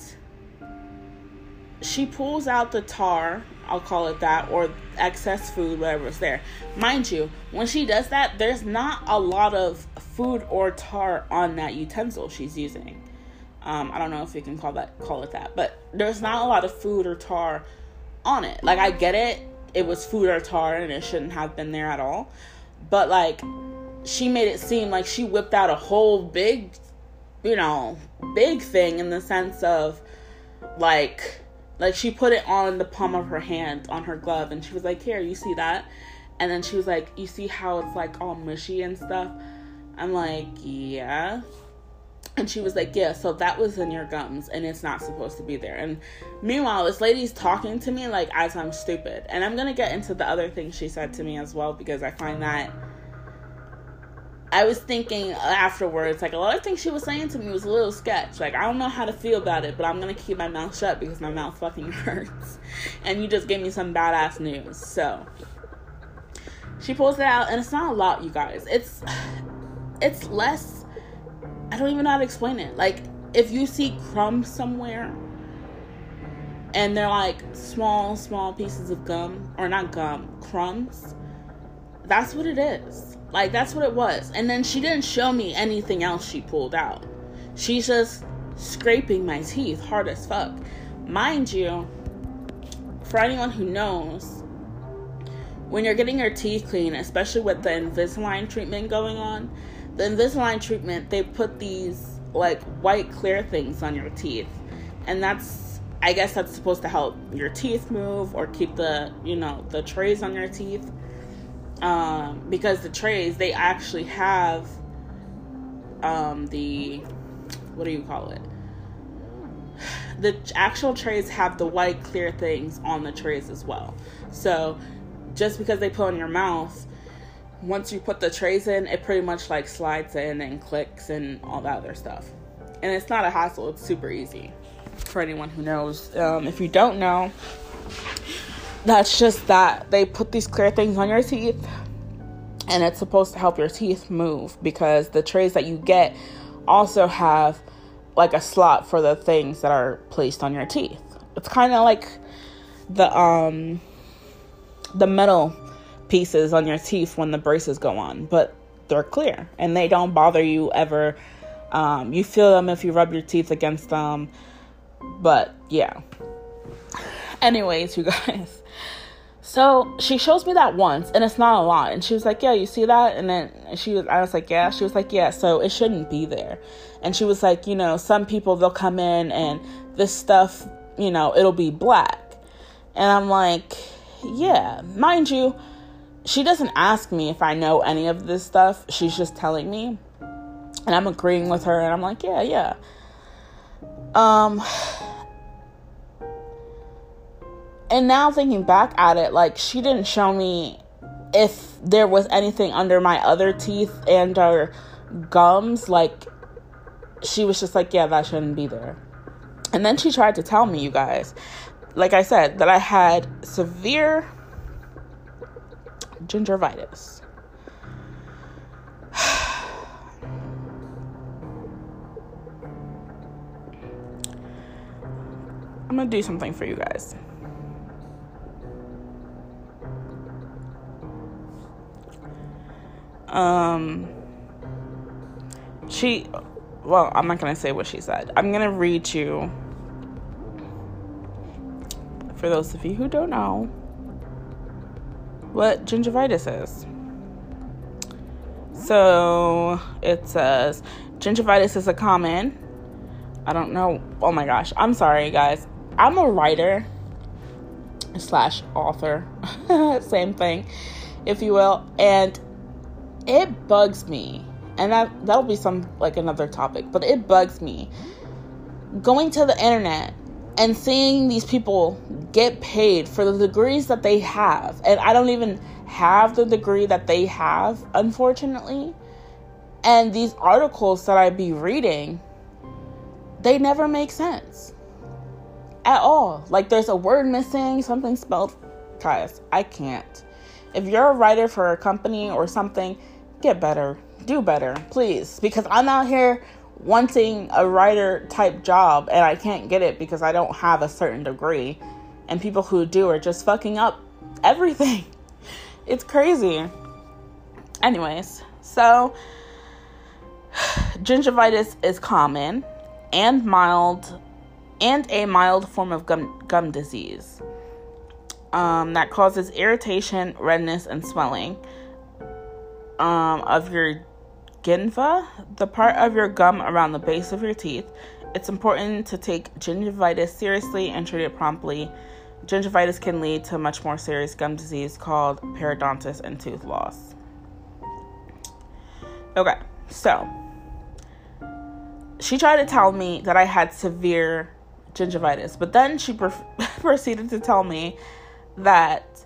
she pulls out the tar, I'll call it that, or excess food, whatever's there. Mind you, when she does that, there's not a lot of food or tar on that utensil she's using. Um, I don't know if you can call that call it that, but there's not a lot of food or tar on it. Like I get it, it was food or tar and it shouldn't have been there at all. But like she made it seem like she whipped out a whole big, you know, big thing in the sense of like like she put it on the palm of her hand on her glove and she was like, "Here, you see that?" And then she was like, "You see how it's like all mushy and stuff?" I'm like, "Yeah." And she was like, Yeah, so that was in your gums and it's not supposed to be there. And meanwhile, this lady's talking to me like as I'm stupid. And I'm gonna get into the other things she said to me as well because I find that I was thinking afterwards, like a lot of things she was saying to me was a little sketch. Like, I don't know how to feel about it, but I'm gonna keep my mouth shut because my mouth fucking hurts. And you just gave me some badass news. So she pulls it out, and it's not a lot, you guys. It's it's less I don't even know how to explain it. Like, if you see crumbs somewhere and they're like small, small pieces of gum, or not gum, crumbs, that's what it is. Like, that's what it was. And then she didn't show me anything else she pulled out. She's just scraping my teeth hard as fuck. Mind you, for anyone who knows, when you're getting your teeth clean, especially with the Invisalign treatment going on, the Invisalign treatment, they put these like white clear things on your teeth. And that's I guess that's supposed to help your teeth move or keep the, you know, the trays on your teeth. Um, because the trays they actually have um the what do you call it? The actual trays have the white clear things on the trays as well. So just because they put on your mouth once you put the trays in, it pretty much like slides in and clicks and all that other stuff. And it's not a hassle, it's super easy for anyone who knows. Um, if you don't know, that's just that they put these clear things on your teeth and it's supposed to help your teeth move because the trays that you get also have like a slot for the things that are placed on your teeth. It's kind of like the um the metal pieces on your teeth when the braces go on, but they're clear and they don't bother you ever. Um, you feel them if you rub your teeth against them, but yeah. Anyways, you guys. So she shows me that once, and it's not a lot. And she was like, "Yeah, you see that?" And then she was, I was like, "Yeah." She was like, "Yeah." So it shouldn't be there. And she was like, "You know, some people they'll come in and this stuff, you know, it'll be black." And I'm like, "Yeah, mind you." She doesn't ask me if I know any of this stuff. She's just telling me. And I'm agreeing with her and I'm like, yeah, yeah. Um and now thinking back at it, like she didn't show me if there was anything under my other teeth and or gums, like she was just like, yeah, that shouldn't be there. And then she tried to tell me, you guys, like I said, that I had severe gingivitis. I'm gonna do something for you guys. Um, she, well, I'm not gonna say what she said. I'm gonna read you. For those of you who don't know, what gingivitis is. So it says gingivitis is a common. I don't know. Oh my gosh. I'm sorry, guys. I'm a writer slash author. Same thing, if you will. And it bugs me. And that that'll be some like another topic, but it bugs me. Going to the internet and seeing these people get paid for the degrees that they have, and I don't even have the degree that they have, unfortunately. And these articles that I'd be reading, they never make sense at all. Like there's a word missing, something spelled. Guys, I can't. If you're a writer for a company or something, get better. Do better, please. Because I'm out here wanting a writer type job and I can't get it because I don't have a certain degree. And people who do are just fucking up everything. It's crazy. Anyways, so gingivitis is common and mild and a mild form of gum, gum disease um, that causes irritation, redness, and swelling um, of your gingiva, the part of your gum around the base of your teeth. It's important to take gingivitis seriously and treat it promptly. Gingivitis can lead to much more serious gum disease called periodontitis and tooth loss. Okay, so she tried to tell me that I had severe gingivitis, but then she pre- proceeded to tell me that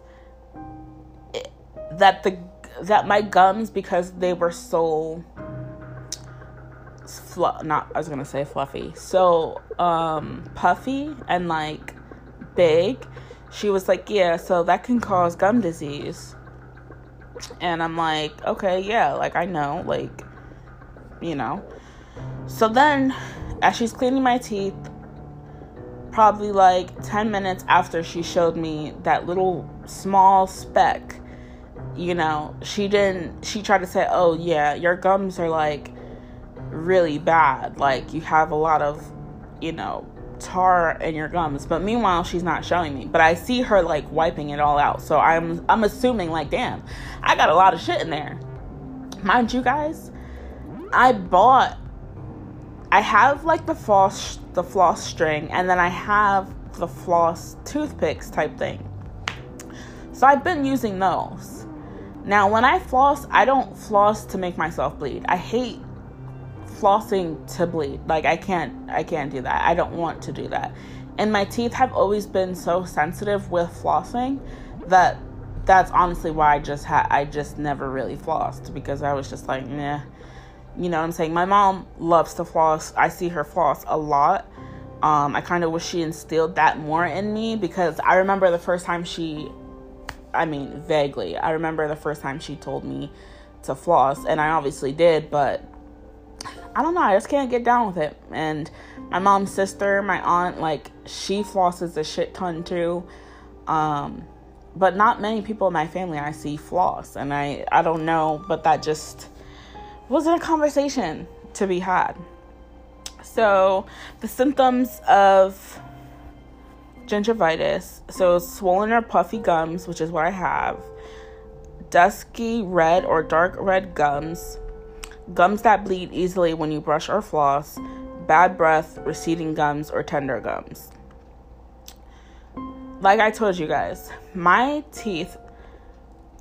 that the that my gums because they were so not I was gonna say fluffy, so um puffy and like big. She was like, yeah, so that can cause gum disease. And I'm like, okay, yeah, like I know, like, you know. So then, as she's cleaning my teeth, probably like 10 minutes after she showed me that little small speck you know, she didn't, she tried to say, oh, yeah, your gums are like really bad. Like you have a lot of, you know, tar in your gums. But meanwhile, she's not showing me. But I see her like wiping it all out. So I'm, I'm assuming like, damn, I got a lot of shit in there. Mind you guys, I bought, I have like the floss, the floss string, and then I have the floss toothpicks type thing. So I've been using those. Now, when I floss, I don't floss to make myself bleed. I hate flossing to bleed. Like I can't I can't do that. I don't want to do that. And my teeth have always been so sensitive with flossing that that's honestly why I just had I just never really flossed because I was just like, nah. You know what I'm saying? My mom loves to floss. I see her floss a lot. Um, I kind of wish she instilled that more in me because I remember the first time she I mean, vaguely. I remember the first time she told me to floss, and I obviously did, but I don't know. I just can't get down with it. And my mom's sister, my aunt, like, she flosses a shit ton too. Um, but not many people in my family I see floss, and I, I don't know, but that just wasn't a conversation to be had. So, the symptoms of gingivitis, so swollen or puffy gums, which is what I have, dusky red or dark red gums, gums that bleed easily when you brush or floss, bad breath, receding gums, or tender gums. Like I told you guys, my teeth,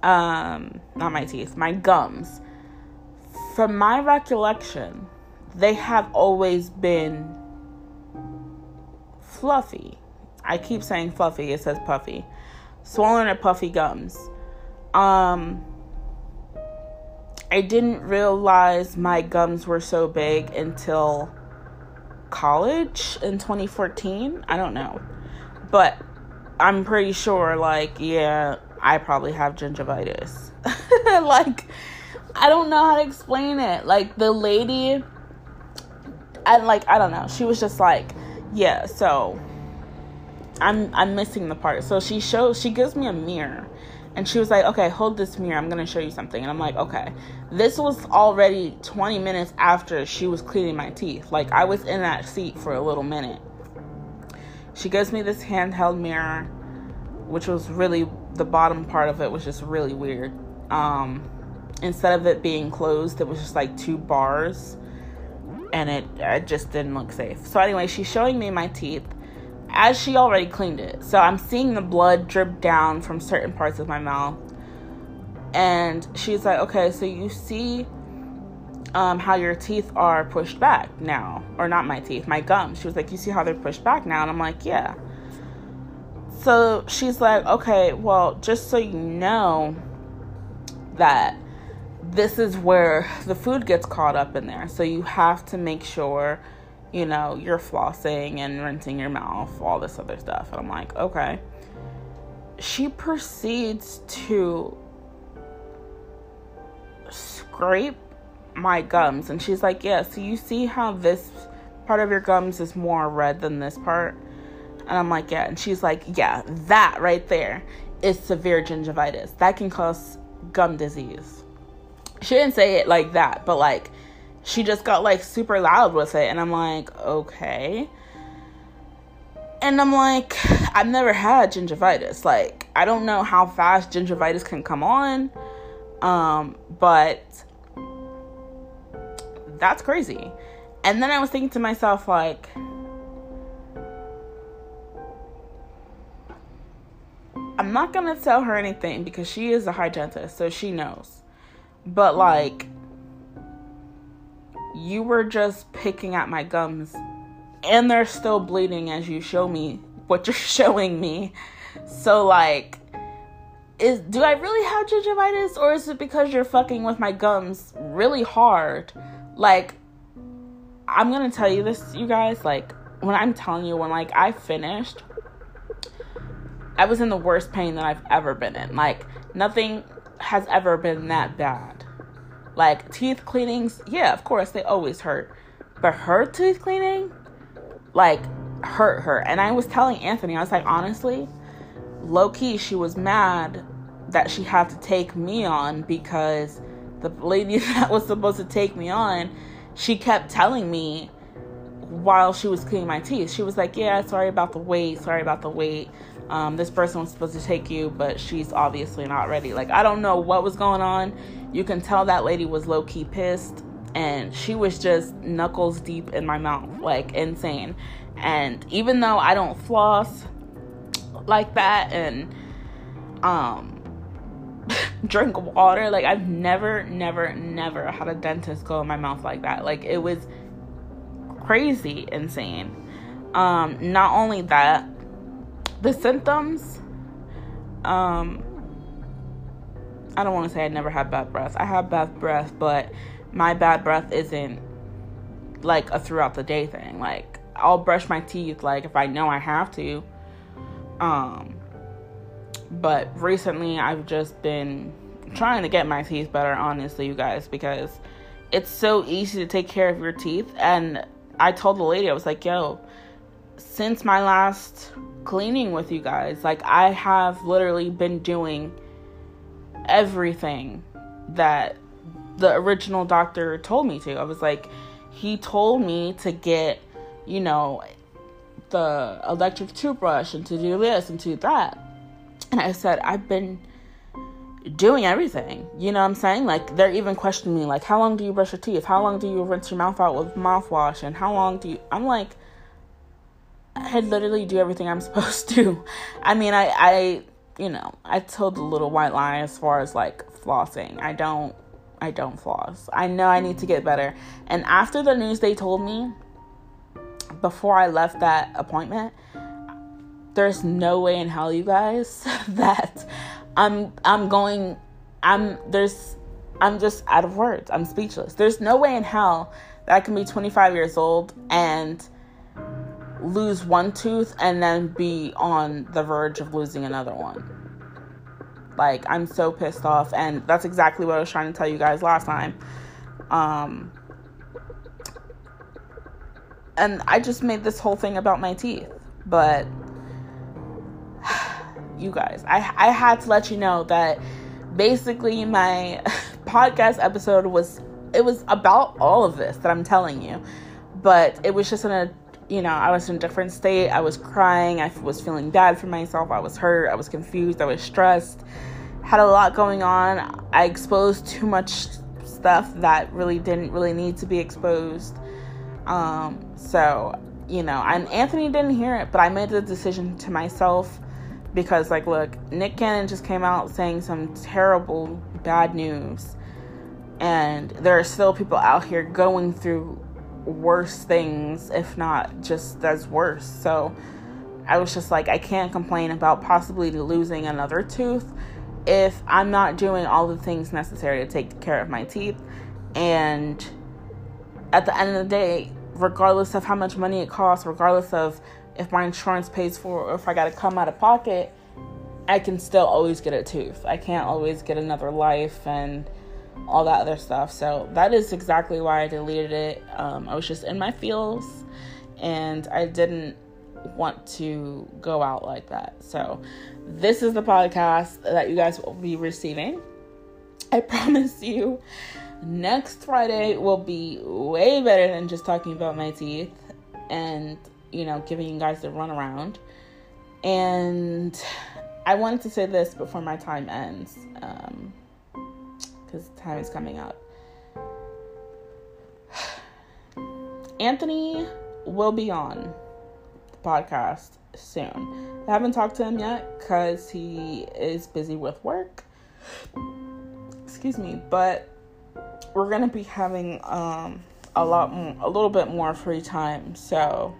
um, not my teeth, my gums, from my recollection, they have always been fluffy. I keep saying fluffy, it says puffy. Swollen or puffy gums. Um I didn't realize my gums were so big until college in 2014. I don't know. But I'm pretty sure like yeah, I probably have gingivitis. like I don't know how to explain it. Like the lady and like I don't know. She was just like, yeah, so I'm I'm missing the part. So she shows she gives me a mirror and she was like, "Okay, hold this mirror. I'm going to show you something." And I'm like, "Okay." This was already 20 minutes after she was cleaning my teeth. Like I was in that seat for a little minute. She gives me this handheld mirror, which was really the bottom part of it was just really weird. Um instead of it being closed, it was just like two bars and it, it just didn't look safe. So anyway, she's showing me my teeth as she already cleaned it. So I'm seeing the blood drip down from certain parts of my mouth. And she's like, okay, so you see um, how your teeth are pushed back now. Or not my teeth, my gums. She was like, You see how they're pushed back now? And I'm like, Yeah. So she's like, Okay, well, just so you know that this is where the food gets caught up in there. So you have to make sure, you know, you're flossing and rinsing your mouth, all this other stuff. And I'm like, Okay. She proceeds to scrape my gums. And she's like, Yeah, so you see how this part of your gums is more red than this part? And I'm like, Yeah. And she's like, Yeah, that right there is severe gingivitis. That can cause gum disease. She didn't say it like that, but like she just got like super loud with it. And I'm like, Okay. And I'm like, I've never had gingivitis. Like, I don't know how fast gingivitis can come on. Um, but that's crazy. And then I was thinking to myself, like, I'm not gonna tell her anything because she is a hygienist, so she knows. But like, you were just picking at my gums, and they're still bleeding as you show me what you're showing me. So like, is do I really have gingivitis, or is it because you're fucking with my gums really hard? Like, I'm gonna tell you this, you guys. Like, when I'm telling you, when like I finished, I was in the worst pain that I've ever been in. Like, nothing has ever been that bad. Like, teeth cleanings, yeah, of course, they always hurt. But her tooth cleaning, like, hurt her. And I was telling Anthony, I was like, honestly, low key, she was mad that she had to take me on because the lady that was supposed to take me on, she kept telling me while she was cleaning my teeth. She was like, "Yeah, sorry about the wait. Sorry about the wait. Um, this person was supposed to take you, but she's obviously not ready." Like I don't know what was going on. You can tell that lady was low key pissed, and she was just knuckles deep in my mouth, like insane. And even though I don't floss like that, and um drink water. Like I've never, never, never had a dentist go in my mouth like that. Like it was crazy insane. Um, not only that, the symptoms, um, I don't want to say I never had bad breath. I have bad breath, but my bad breath isn't like a throughout the day thing. Like I'll brush my teeth like if I know I have to. Um but recently I've just been trying to get my teeth better, honestly, you guys, because it's so easy to take care of your teeth. And I told the lady, I was like, yo, since my last cleaning with you guys, like, I have literally been doing everything that the original doctor told me to. I was like, he told me to get, you know, the electric toothbrush and to do this and to do that. And I said, I've been doing everything. You know what I'm saying? Like they're even questioning me, like, how long do you brush your teeth? How long do you rinse your mouth out with mouthwash? And how long do you I'm like I literally do everything I'm supposed to. I mean I I you know, I told a little white lie as far as like flossing. I don't I don't floss. I know I need to get better. And after the news they told me before I left that appointment, there's no way in hell you guys that I'm I'm going I'm there's I'm just out of words. I'm speechless. There's no way in hell that I can be 25 years old and lose one tooth and then be on the verge of losing another one. Like I'm so pissed off and that's exactly what I was trying to tell you guys last time. Um and I just made this whole thing about my teeth, but you guys. I I had to let you know that basically my podcast episode was it was about all of this that I'm telling you. But it was just in a you know, I was in a different state. I was crying. I was feeling bad for myself. I was hurt. I was confused. I was stressed. Had a lot going on. I exposed too much stuff that really didn't really need to be exposed. Um, so, you know, and Anthony didn't hear it, but I made the decision to myself because like look nick cannon just came out saying some terrible bad news And there are still people out here going through worse things, if not just as worse. So I was just like, I can't complain about possibly losing another tooth if I'm not doing all the things necessary to take care of my teeth. And at the end of the day, regardless of how much money it costs, regardless of if my insurance pays for or if I got to come out of pocket, I can still always get a tooth. I can't always get another life and all that other stuff. So that is exactly why I deleted it. Um, I was just in my feels and I didn't want to go out like that. So this is the podcast that you guys will be receiving. I promise you, next Friday will be way better than just talking about my teeth and, you know, giving you guys the runaround. And I wanted to say this before my time ends, because time is coming up. Anthony will be on the podcast soon. I haven't talked to him yet because he is busy with work. Excuse me, but we're gonna be having um, a lot, a little bit more free time. So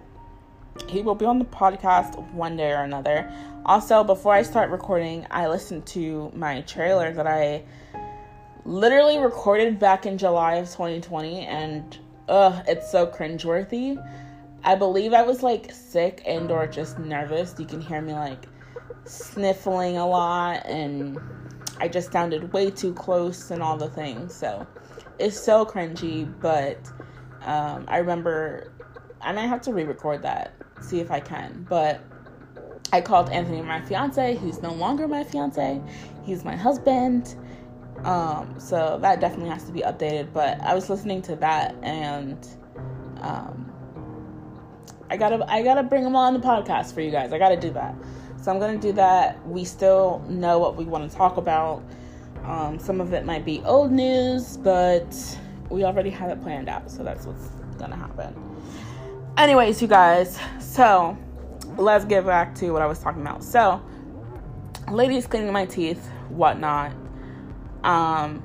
he will be on the podcast one day or another. Also, before I start recording, I listened to my trailer that I literally recorded back in July of 2020, and ugh, it's so cringeworthy. I believe I was like sick and or just nervous. You can hear me like sniffling a lot and I just sounded way too close and all the things. So it's so cringy, but um, I remember I might have to re-record that, see if I can. But I called Anthony my fiance, who's no longer my fiance. He's my husband. Um, so that definitely has to be updated. But I was listening to that and um, I gotta I gotta bring them on the podcast for you guys. I gotta do that. So I'm gonna do that. We still know what we want to talk about. Um, some of it might be old news, but we already have it planned out. So that's what's gonna happen. Anyways, you guys. So let's get back to what I was talking about. So, ladies cleaning my teeth, whatnot. Um,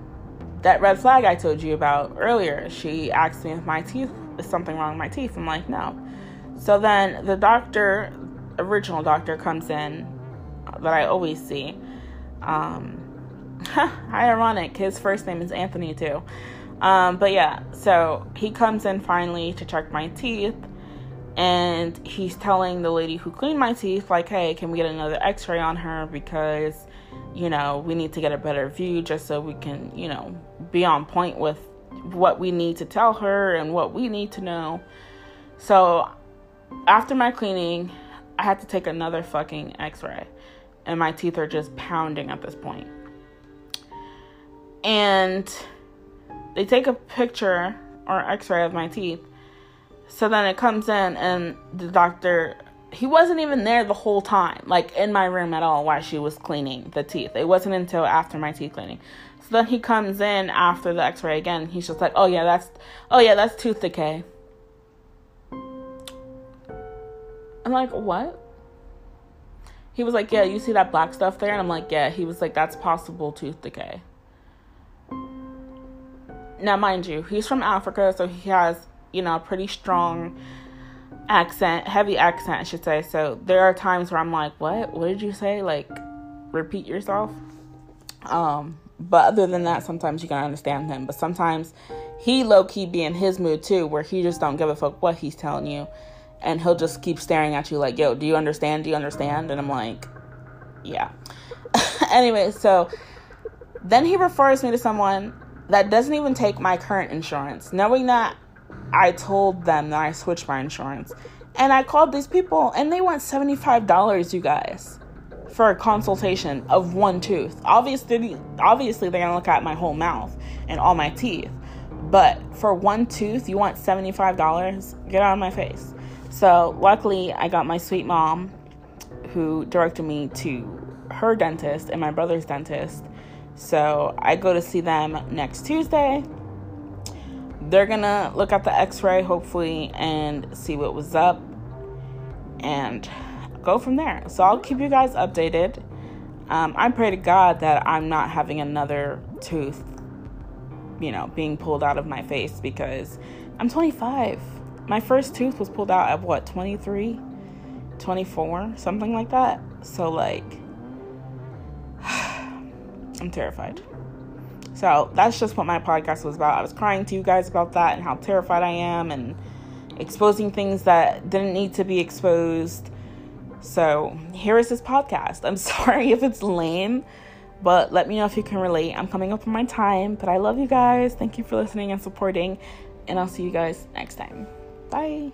that red flag I told you about earlier. She asked me if my teeth is something wrong with my teeth. I'm like, no. So then the doctor, original doctor, comes in that I always see. Um, ironic. His first name is Anthony too. Um, but yeah, so he comes in finally to check my teeth, and he's telling the lady who cleaned my teeth, like, hey, can we get another x ray on her? Because, you know, we need to get a better view just so we can, you know, be on point with what we need to tell her and what we need to know. So after my cleaning, I had to take another fucking x ray. And my teeth are just pounding at this point. And they take a picture or x ray of my teeth. So then it comes in, and the doctor, he wasn't even there the whole time, like in my room at all while she was cleaning the teeth. It wasn't until after my teeth cleaning. So then he comes in after the x ray again. He's just like, oh yeah, that's, oh yeah, that's tooth decay. I'm like, what? He was like, yeah, you see that black stuff there? And I'm like, yeah. He was like, that's possible tooth decay. Now, mind you, he's from Africa, so he has, you know, pretty strong accent, heavy accent, I should say. So there are times where I'm like, what? What did you say? Like, repeat yourself. Um, but other than that, sometimes you can understand him. But sometimes he low key be in his mood too, where he just don't give a fuck what he's telling you and he'll just keep staring at you like, yo, do you understand? Do you understand? And I'm like, yeah. anyway, so then he refers me to someone that doesn't even take my current insurance, knowing that I told them that I switched my insurance. And I called these people and they want $75, you guys, for a consultation of one tooth. Obviously, obviously they're to look at my whole mouth and all my teeth. But for one tooth, you want $75? Get out of my face. So, luckily, I got my sweet mom who directed me to her dentist and my brother's dentist. So, I go to see them next Tuesday. They're gonna look at the x ray, hopefully, and see what was up and go from there. So, I'll keep you guys updated. Um, I pray to God that I'm not having another tooth you know, being pulled out of my face because I'm 25. My first tooth was pulled out at what, 23, 24, something like that. So, like, I'm terrified. So, that's just what my podcast was about. I was crying to you guys about that and how terrified I am and exposing things that didn't need to be exposed. So, here is this podcast. I'm sorry if it's lame but let me know if you can relate. I'm coming up on my time, but I love you guys. Thank you for listening and supporting, and I'll see you guys next time. Bye.